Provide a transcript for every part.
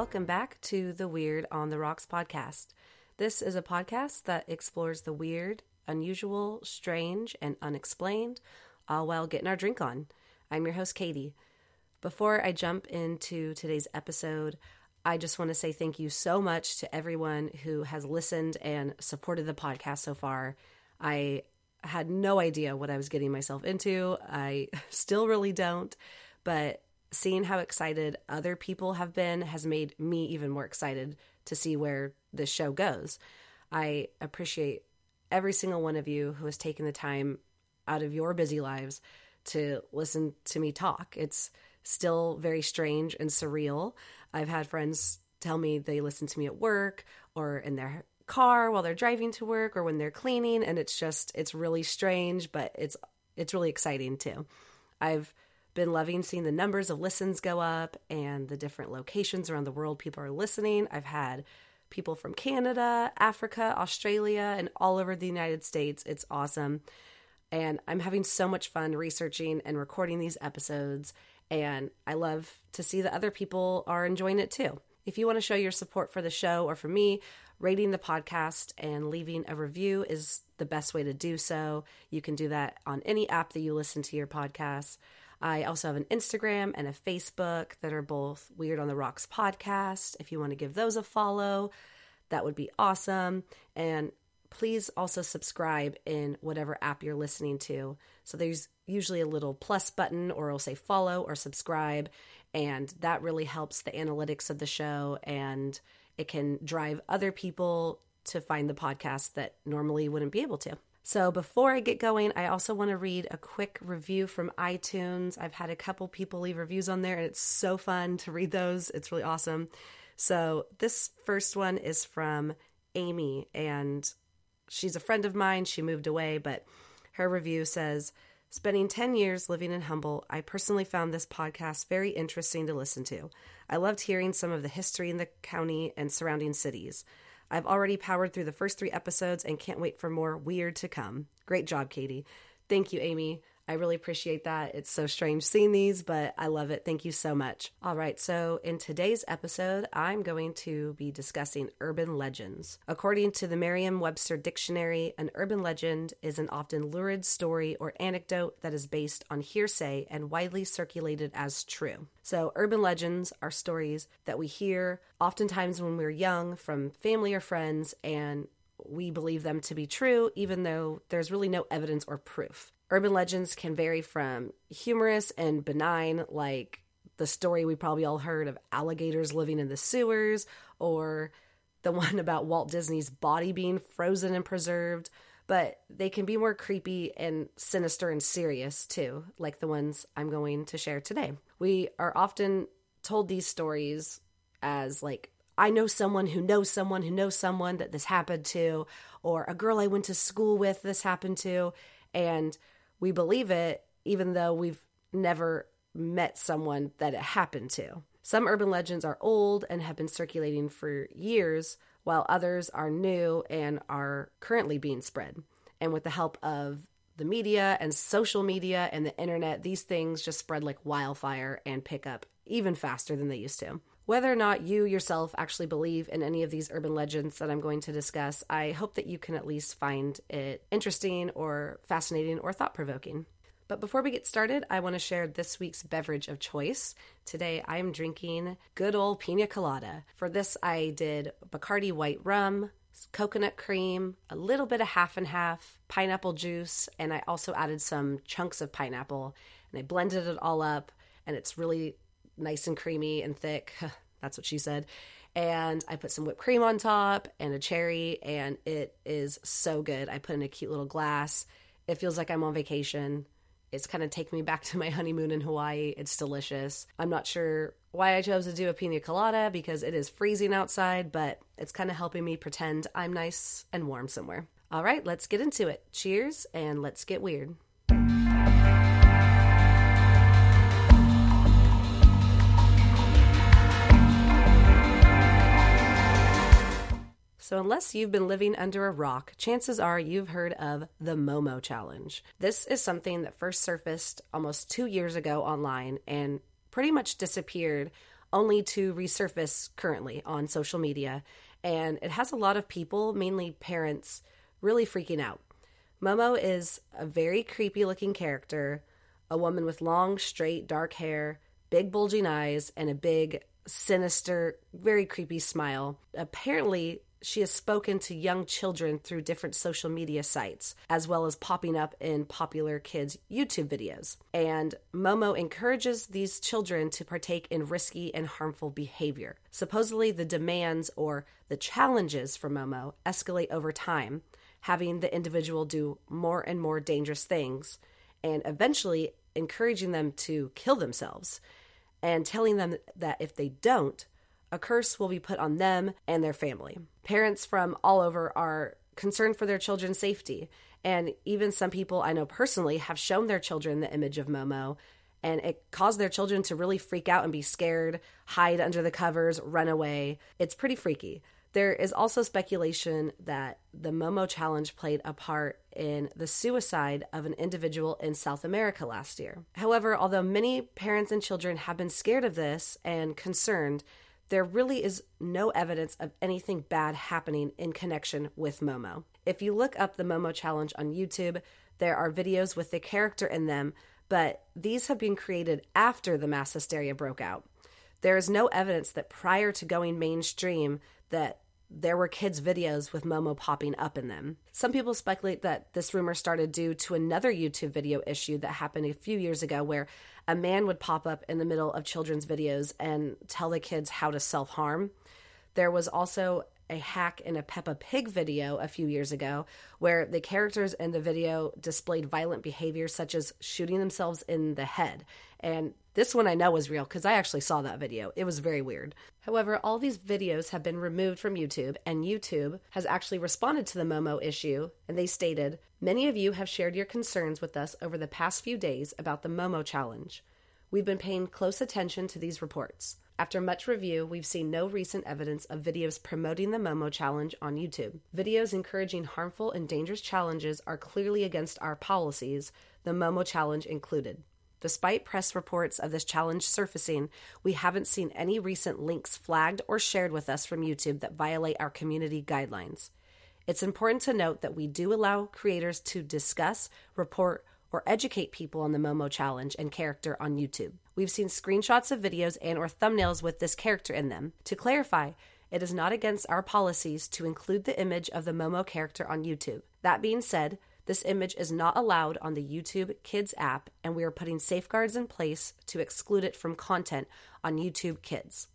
welcome back to the Weird on the Rocks podcast. This is a podcast that explores the weird, unusual, strange, and unexplained, all while getting our drink on. I'm your host, Katie. Before I jump into today's episode, I just want to say thank you so much to everyone who has listened and supported the podcast so far. I had no idea what I was getting myself into. I still really don't, but seeing how excited other people have been has made me even more excited to see where this show goes. I appreciate every single one of you who has taken the time out of your busy lives to listen to me talk. It's still very strange and surreal. I've had friends tell me they listen to me at work or in their car while they're driving to work or when they're cleaning and it's just it's really strange but it's it's really exciting too. I've been loving seeing the numbers of listens go up and the different locations around the world people are listening. I've had people from Canada, Africa, Australia, and all over the United States. It's awesome. And I'm having so much fun researching and recording these episodes. And I love to see that other people are enjoying it too. If you want to show your support for the show or for me, rating the podcast and leaving a review is the best way to do so. You can do that on any app that you listen to your podcast. I also have an Instagram and a Facebook that are both Weird on the Rocks podcast. If you want to give those a follow, that would be awesome. And please also subscribe in whatever app you're listening to. So there's usually a little plus button, or it'll say follow or subscribe. And that really helps the analytics of the show and it can drive other people to find the podcast that normally wouldn't be able to. So before I get going, I also want to read a quick review from iTunes. I've had a couple people leave reviews on there, and it's so fun to read those. It's really awesome. So this first one is from Amy, and she's a friend of mine. She moved away, but her review says, Spending 10 years living in Humble, I personally found this podcast very interesting to listen to. I loved hearing some of the history in the county and surrounding cities. I've already powered through the first three episodes and can't wait for more weird to come. Great job, Katie. Thank you, Amy. I really appreciate that. It's so strange seeing these, but I love it. Thank you so much. All right, so in today's episode, I'm going to be discussing urban legends. According to the Merriam Webster Dictionary, an urban legend is an often lurid story or anecdote that is based on hearsay and widely circulated as true. So, urban legends are stories that we hear oftentimes when we're young from family or friends, and we believe them to be true, even though there's really no evidence or proof. Urban legends can vary from humorous and benign, like the story we probably all heard of alligators living in the sewers, or the one about Walt Disney's body being frozen and preserved. But they can be more creepy and sinister and serious too, like the ones I'm going to share today. We are often told these stories as like I know someone who knows someone who knows someone that this happened to, or a girl I went to school with this happened to. And we believe it even though we've never met someone that it happened to. Some urban legends are old and have been circulating for years, while others are new and are currently being spread. And with the help of the media and social media and the internet, these things just spread like wildfire and pick up even faster than they used to. Whether or not you yourself actually believe in any of these urban legends that I'm going to discuss, I hope that you can at least find it interesting or fascinating or thought provoking. But before we get started, I want to share this week's beverage of choice. Today I am drinking good old pina colada. For this, I did Bacardi white rum, coconut cream, a little bit of half and half, pineapple juice, and I also added some chunks of pineapple and I blended it all up and it's really nice and creamy and thick. That's what she said. And I put some whipped cream on top and a cherry, and it is so good. I put in a cute little glass. It feels like I'm on vacation. It's kind of taking me back to my honeymoon in Hawaii. It's delicious. I'm not sure why I chose to do a pina colada because it is freezing outside, but it's kind of helping me pretend I'm nice and warm somewhere. All right, let's get into it. Cheers, and let's get weird. So, unless you've been living under a rock, chances are you've heard of the Momo Challenge. This is something that first surfaced almost two years ago online and pretty much disappeared only to resurface currently on social media. And it has a lot of people, mainly parents, really freaking out. Momo is a very creepy looking character, a woman with long, straight, dark hair, big, bulging eyes, and a big, sinister, very creepy smile. Apparently, she has spoken to young children through different social media sites, as well as popping up in popular kids' YouTube videos. And Momo encourages these children to partake in risky and harmful behavior. Supposedly, the demands or the challenges for Momo escalate over time, having the individual do more and more dangerous things, and eventually encouraging them to kill themselves, and telling them that if they don't, a curse will be put on them and their family. Parents from all over are concerned for their children's safety. And even some people I know personally have shown their children the image of Momo, and it caused their children to really freak out and be scared, hide under the covers, run away. It's pretty freaky. There is also speculation that the Momo challenge played a part in the suicide of an individual in South America last year. However, although many parents and children have been scared of this and concerned, there really is no evidence of anything bad happening in connection with Momo. If you look up the Momo challenge on YouTube, there are videos with the character in them, but these have been created after the mass hysteria broke out. There is no evidence that prior to going mainstream that there were kids' videos with Momo popping up in them. Some people speculate that this rumor started due to another YouTube video issue that happened a few years ago where a man would pop up in the middle of children's videos and tell the kids how to self harm. There was also a hack in a Peppa Pig video a few years ago where the characters in the video displayed violent behavior such as shooting themselves in the head. And this one I know is real because I actually saw that video. It was very weird. However, all these videos have been removed from YouTube, and YouTube has actually responded to the Momo issue, and they stated Many of you have shared your concerns with us over the past few days about the Momo challenge. We've been paying close attention to these reports. After much review, we've seen no recent evidence of videos promoting the Momo challenge on YouTube. Videos encouraging harmful and dangerous challenges are clearly against our policies, the Momo challenge included. Despite press reports of this challenge surfacing, we haven't seen any recent links flagged or shared with us from YouTube that violate our community guidelines. It's important to note that we do allow creators to discuss, report, or educate people on the Momo challenge and character on YouTube. We've seen screenshots of videos and or thumbnails with this character in them. To clarify, it is not against our policies to include the image of the Momo character on YouTube. That being said, this image is not allowed on the YouTube Kids app, and we are putting safeguards in place to exclude it from content on YouTube Kids.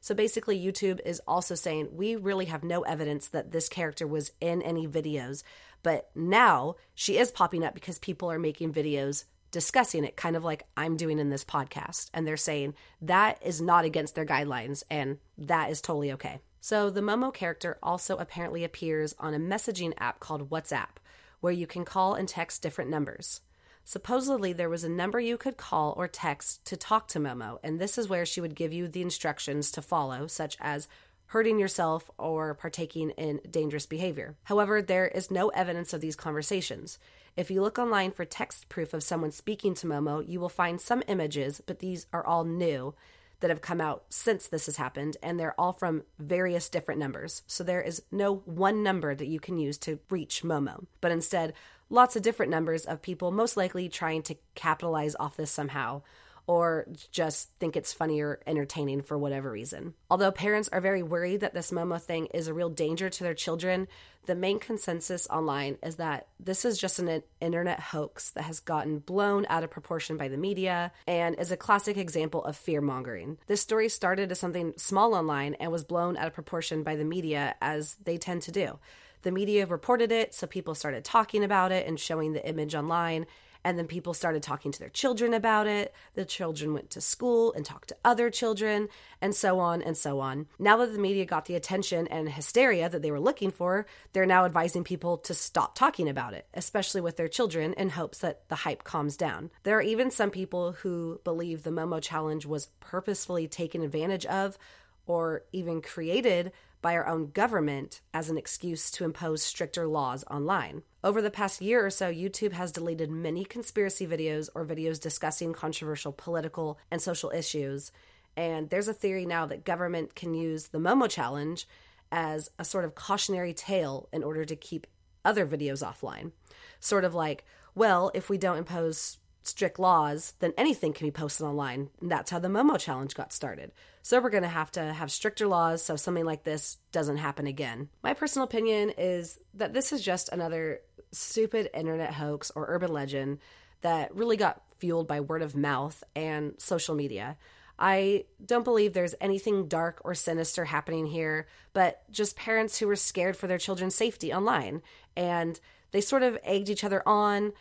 So basically, YouTube is also saying we really have no evidence that this character was in any videos, but now she is popping up because people are making videos discussing it, kind of like I'm doing in this podcast. And they're saying that is not against their guidelines, and that is totally okay. So the Momo character also apparently appears on a messaging app called WhatsApp where you can call and text different numbers. Supposedly, there was a number you could call or text to talk to Momo, and this is where she would give you the instructions to follow, such as hurting yourself or partaking in dangerous behavior. However, there is no evidence of these conversations. If you look online for text proof of someone speaking to Momo, you will find some images, but these are all new that have come out since this has happened, and they're all from various different numbers. So there is no one number that you can use to reach Momo, but instead, lots of different numbers of people most likely trying to capitalize off this somehow or just think it's funny or entertaining for whatever reason. Although parents are very worried that this Momo thing is a real danger to their children, the main consensus online is that this is just an internet hoax that has gotten blown out of proportion by the media and is a classic example of fear mongering. This story started as something small online and was blown out of proportion by the media, as they tend to do. The media reported it, so people started talking about it and showing the image online and then people started talking to their children about it. The children went to school and talked to other children, and so on and so on. Now that the media got the attention and hysteria that they were looking for, they're now advising people to stop talking about it, especially with their children, in hopes that the hype calms down. There are even some people who believe the Momo challenge was purposefully taken advantage of or even created by our own government as an excuse to impose stricter laws online. Over the past year or so, YouTube has deleted many conspiracy videos or videos discussing controversial political and social issues. And there's a theory now that government can use the Momo challenge as a sort of cautionary tale in order to keep other videos offline. Sort of like, well, if we don't impose strict laws, then anything can be posted online. And that's how the Momo challenge got started. So we're going to have to have stricter laws so something like this doesn't happen again. My personal opinion is that this is just another stupid internet hoax or urban legend that really got fueled by word of mouth and social media. I don't believe there's anything dark or sinister happening here, but just parents who were scared for their children's safety online. And they sort of egged each other on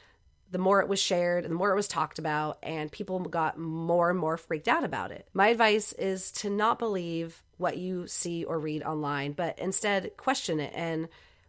the more it was shared and the more it was talked about, and people got more and more freaked out about it. My advice is to not believe what you see or read online, but instead question it and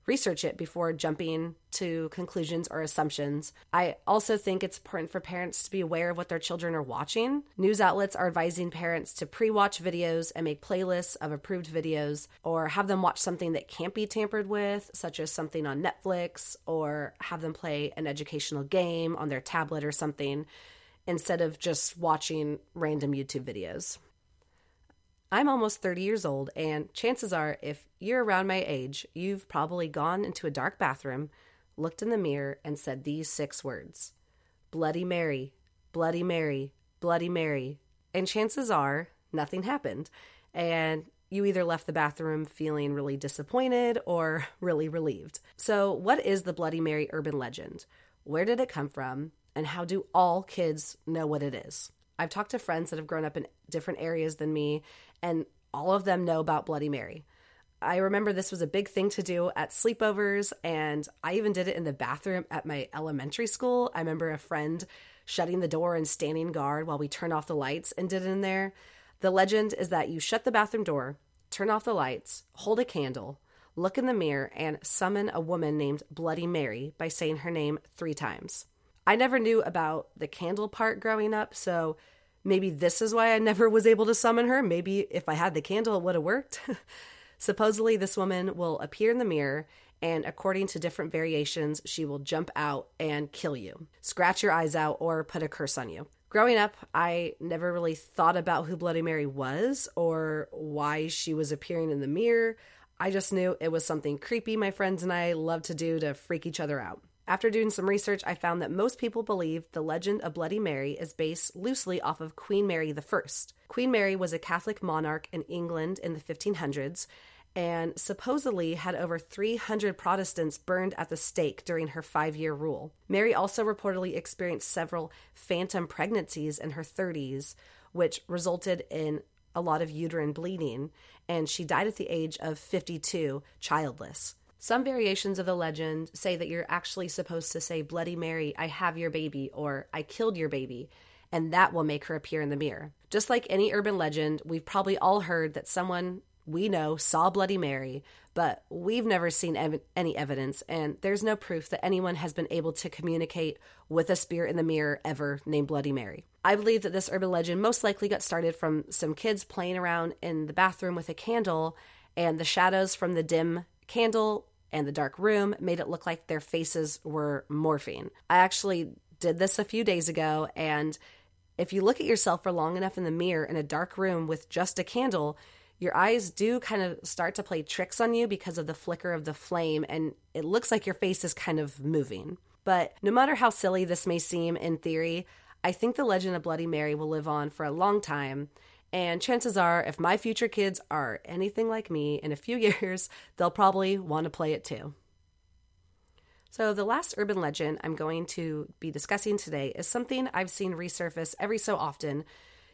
research it before jumping to conclusions or assumptions. I also think it's important for parents to be aware of what their children are watching. News outlets are advising parents to pre watch videos and make playlists of approved videos, or have them watch something that can't be tampered with, such as something on Netflix, or have them play an educational game on their tablet or something, instead of just watching random YouTube videos. I'm almost 30 years old, and chances are, if you're around my age, you've probably gone into a dark bathroom, looked in the mirror, and said these six words Bloody Mary, Bloody Mary, Bloody Mary. And chances are, nothing happened. And you either left the bathroom feeling really disappointed or really relieved. So, what is the Bloody Mary urban legend? Where did it come from? And how do all kids know what it is? I've talked to friends that have grown up in different areas than me, and all of them know about Bloody Mary. I remember this was a big thing to do at sleepovers, and I even did it in the bathroom at my elementary school. I remember a friend shutting the door and standing guard while we turned off the lights and did it in there. The legend is that you shut the bathroom door, turn off the lights, hold a candle, look in the mirror, and summon a woman named Bloody Mary by saying her name three times. I never knew about the candle part growing up, so maybe this is why I never was able to summon her. Maybe if I had the candle, it would have worked. Supposedly, this woman will appear in the mirror, and according to different variations, she will jump out and kill you, scratch your eyes out, or put a curse on you. Growing up, I never really thought about who Bloody Mary was or why she was appearing in the mirror. I just knew it was something creepy my friends and I loved to do to freak each other out. After doing some research, I found that most people believe the legend of Bloody Mary is based loosely off of Queen Mary I. Queen Mary was a Catholic monarch in England in the 1500s and supposedly had over 300 Protestants burned at the stake during her five year rule. Mary also reportedly experienced several phantom pregnancies in her 30s, which resulted in a lot of uterine bleeding, and she died at the age of 52, childless. Some variations of the legend say that you're actually supposed to say, Bloody Mary, I have your baby, or I killed your baby, and that will make her appear in the mirror. Just like any urban legend, we've probably all heard that someone we know saw Bloody Mary, but we've never seen ev- any evidence, and there's no proof that anyone has been able to communicate with a spirit in the mirror ever named Bloody Mary. I believe that this urban legend most likely got started from some kids playing around in the bathroom with a candle, and the shadows from the dim candle and the dark room made it look like their faces were morphing. I actually did this a few days ago, and if you look at yourself for long enough in the mirror in a dark room with just a candle, your eyes do kind of start to play tricks on you because of the flicker of the flame, and it looks like your face is kind of moving. But no matter how silly this may seem in theory, I think the legend of Bloody Mary will live on for a long time, and chances are, if my future kids are anything like me in a few years, they'll probably want to play it too. So, the last urban legend I'm going to be discussing today is something I've seen resurface every so often,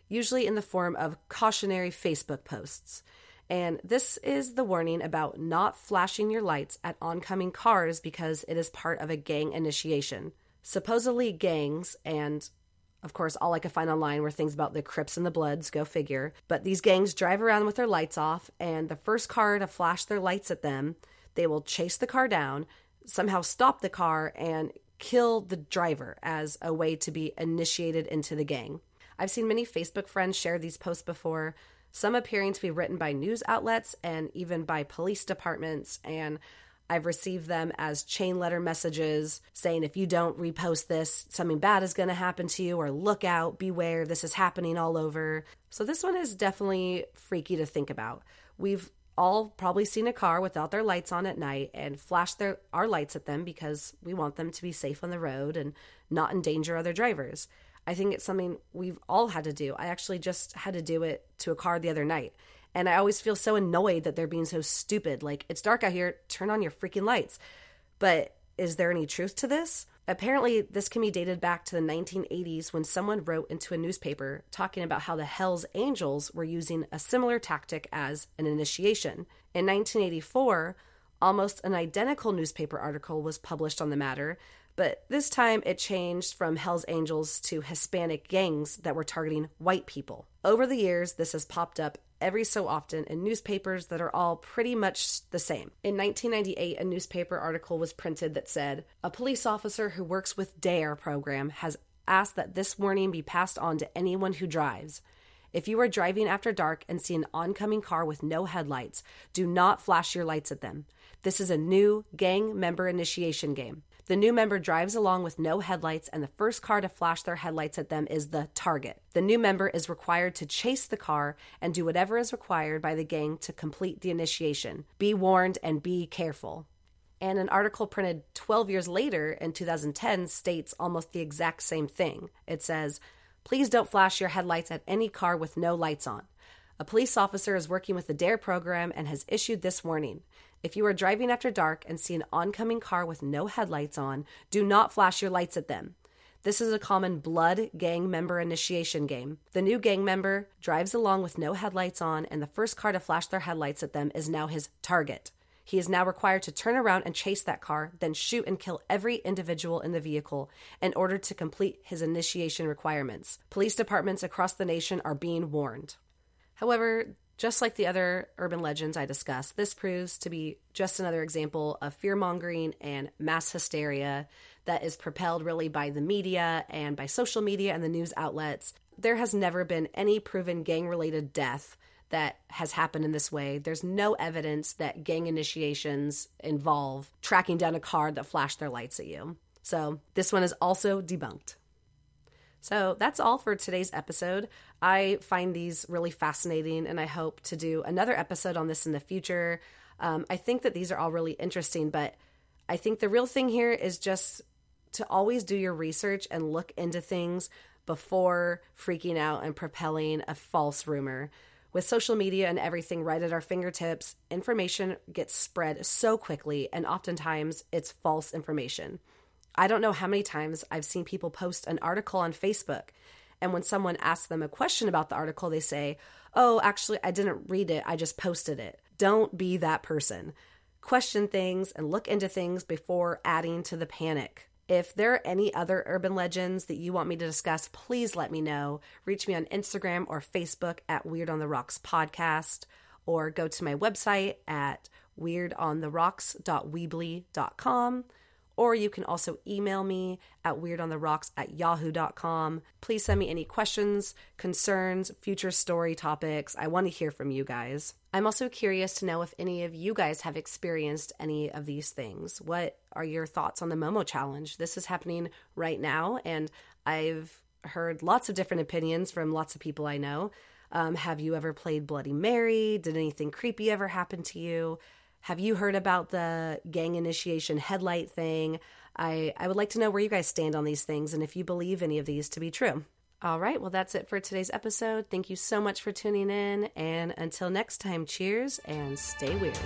usually in the form of cautionary Facebook posts. And this is the warning about not flashing your lights at oncoming cars because it is part of a gang initiation. Supposedly, gangs and of course, all I could find online were things about the Crips and the Bloods, go figure. But these gangs drive around with their lights off, and the first car to flash their lights at them, they will chase the car down, somehow stop the car, and kill the driver as a way to be initiated into the gang. I've seen many Facebook friends share these posts before, some appearing to be written by news outlets and even by police departments. And I've received them as chain letter messages saying if you don't repost this, something bad is going to happen to you, or look out, beware, this is happening all over. So this one is definitely freaky to think about. We've all probably seen a car without their lights on at night and flash their our lights at them because we want them to be safe on the road and not endanger other drivers. I think it's something we've all had to do. I actually just had to do it to a car the other night. And I always feel so annoyed that they're being so stupid. Like, it's dark out here, turn on your freaking lights. But is there any truth to this? Apparently, this can be dated back to the 1980s when someone wrote into a newspaper talking about how the Hells Angels were using a similar tactic as an initiation. In 1984, almost an identical newspaper article was published on the matter, but this time it changed from Hells Angels to Hispanic gangs that were targeting white people. Over the years, this has popped up every so often in newspapers that are all pretty much the same. In 1998, a newspaper article was printed that said, A police officer who works with DARE program has asked that this warning be passed on to anyone who drives. If you are driving after dark and see an oncoming car with no headlights, do not flash your lights at them. This is a new gang member initiation game. The new member drives along with no headlights, and the first car to flash their headlights at them is the target. The new member is required to chase the car and do whatever is required by the gang to complete the initiation. Be warned and be careful. And an article printed 12 years later in 2010 states almost the exact same thing. It says, Please don't flash your headlights at any car with no lights on. A police officer is working with the DARE program and has issued this warning. If you are driving after dark and see an oncoming car with no headlights on, do not flash your lights at them. This is a common blood gang member initiation game. The new gang member drives along with no headlights on, and the first car to flash their headlights at them is now his target. He is now required to turn around and chase that car, then shoot and kill every individual in the vehicle in order to complete his initiation requirements. Police departments across the nation are being warned. However, just like the other urban legends I discussed, this proves to be just another example of fear mongering and mass hysteria that is propelled really by the media and by social media and the news outlets. There has never been any proven gang related death that has happened in this way. There's no evidence that gang initiations involve tracking down a car that flashed their lights at you. So, this one is also debunked. So that's all for today's episode. I find these really fascinating, and I hope to do another episode on this in the future. Um, I think that these are all really interesting, but I think the real thing here is just to always do your research and look into things before freaking out and propelling a false rumor. With social media and everything right at our fingertips, information gets spread so quickly, and oftentimes it's false information. I don't know how many times I've seen people post an article on Facebook. And when someone asks them a question about the article, they say, Oh, actually, I didn't read it. I just posted it. Don't be that person. Question things and look into things before adding to the panic. If there are any other urban legends that you want me to discuss, please let me know. Reach me on Instagram or Facebook at Weird on the Rocks Podcast, or go to my website at weirdontheRocks.weebly.com or you can also email me at weirdontheRocks at yahoo.com. Please send me any questions, concerns, future story topics. I want to hear from you guys. I'm also curious to know if any of you guys have experienced any of these things. What are your thoughts on the Momo challenge? This is happening right now, and I've heard lots of different opinions from lots of people I know. Um, have you ever played Bloody Mary? Did anything creepy ever happen to you? Have you heard about the gang initiation headlight thing? I, I would like to know where you guys stand on these things and if you believe any of these to be true. All right, well, that's it for today's episode. Thank you so much for tuning in. And until next time, cheers and stay weird.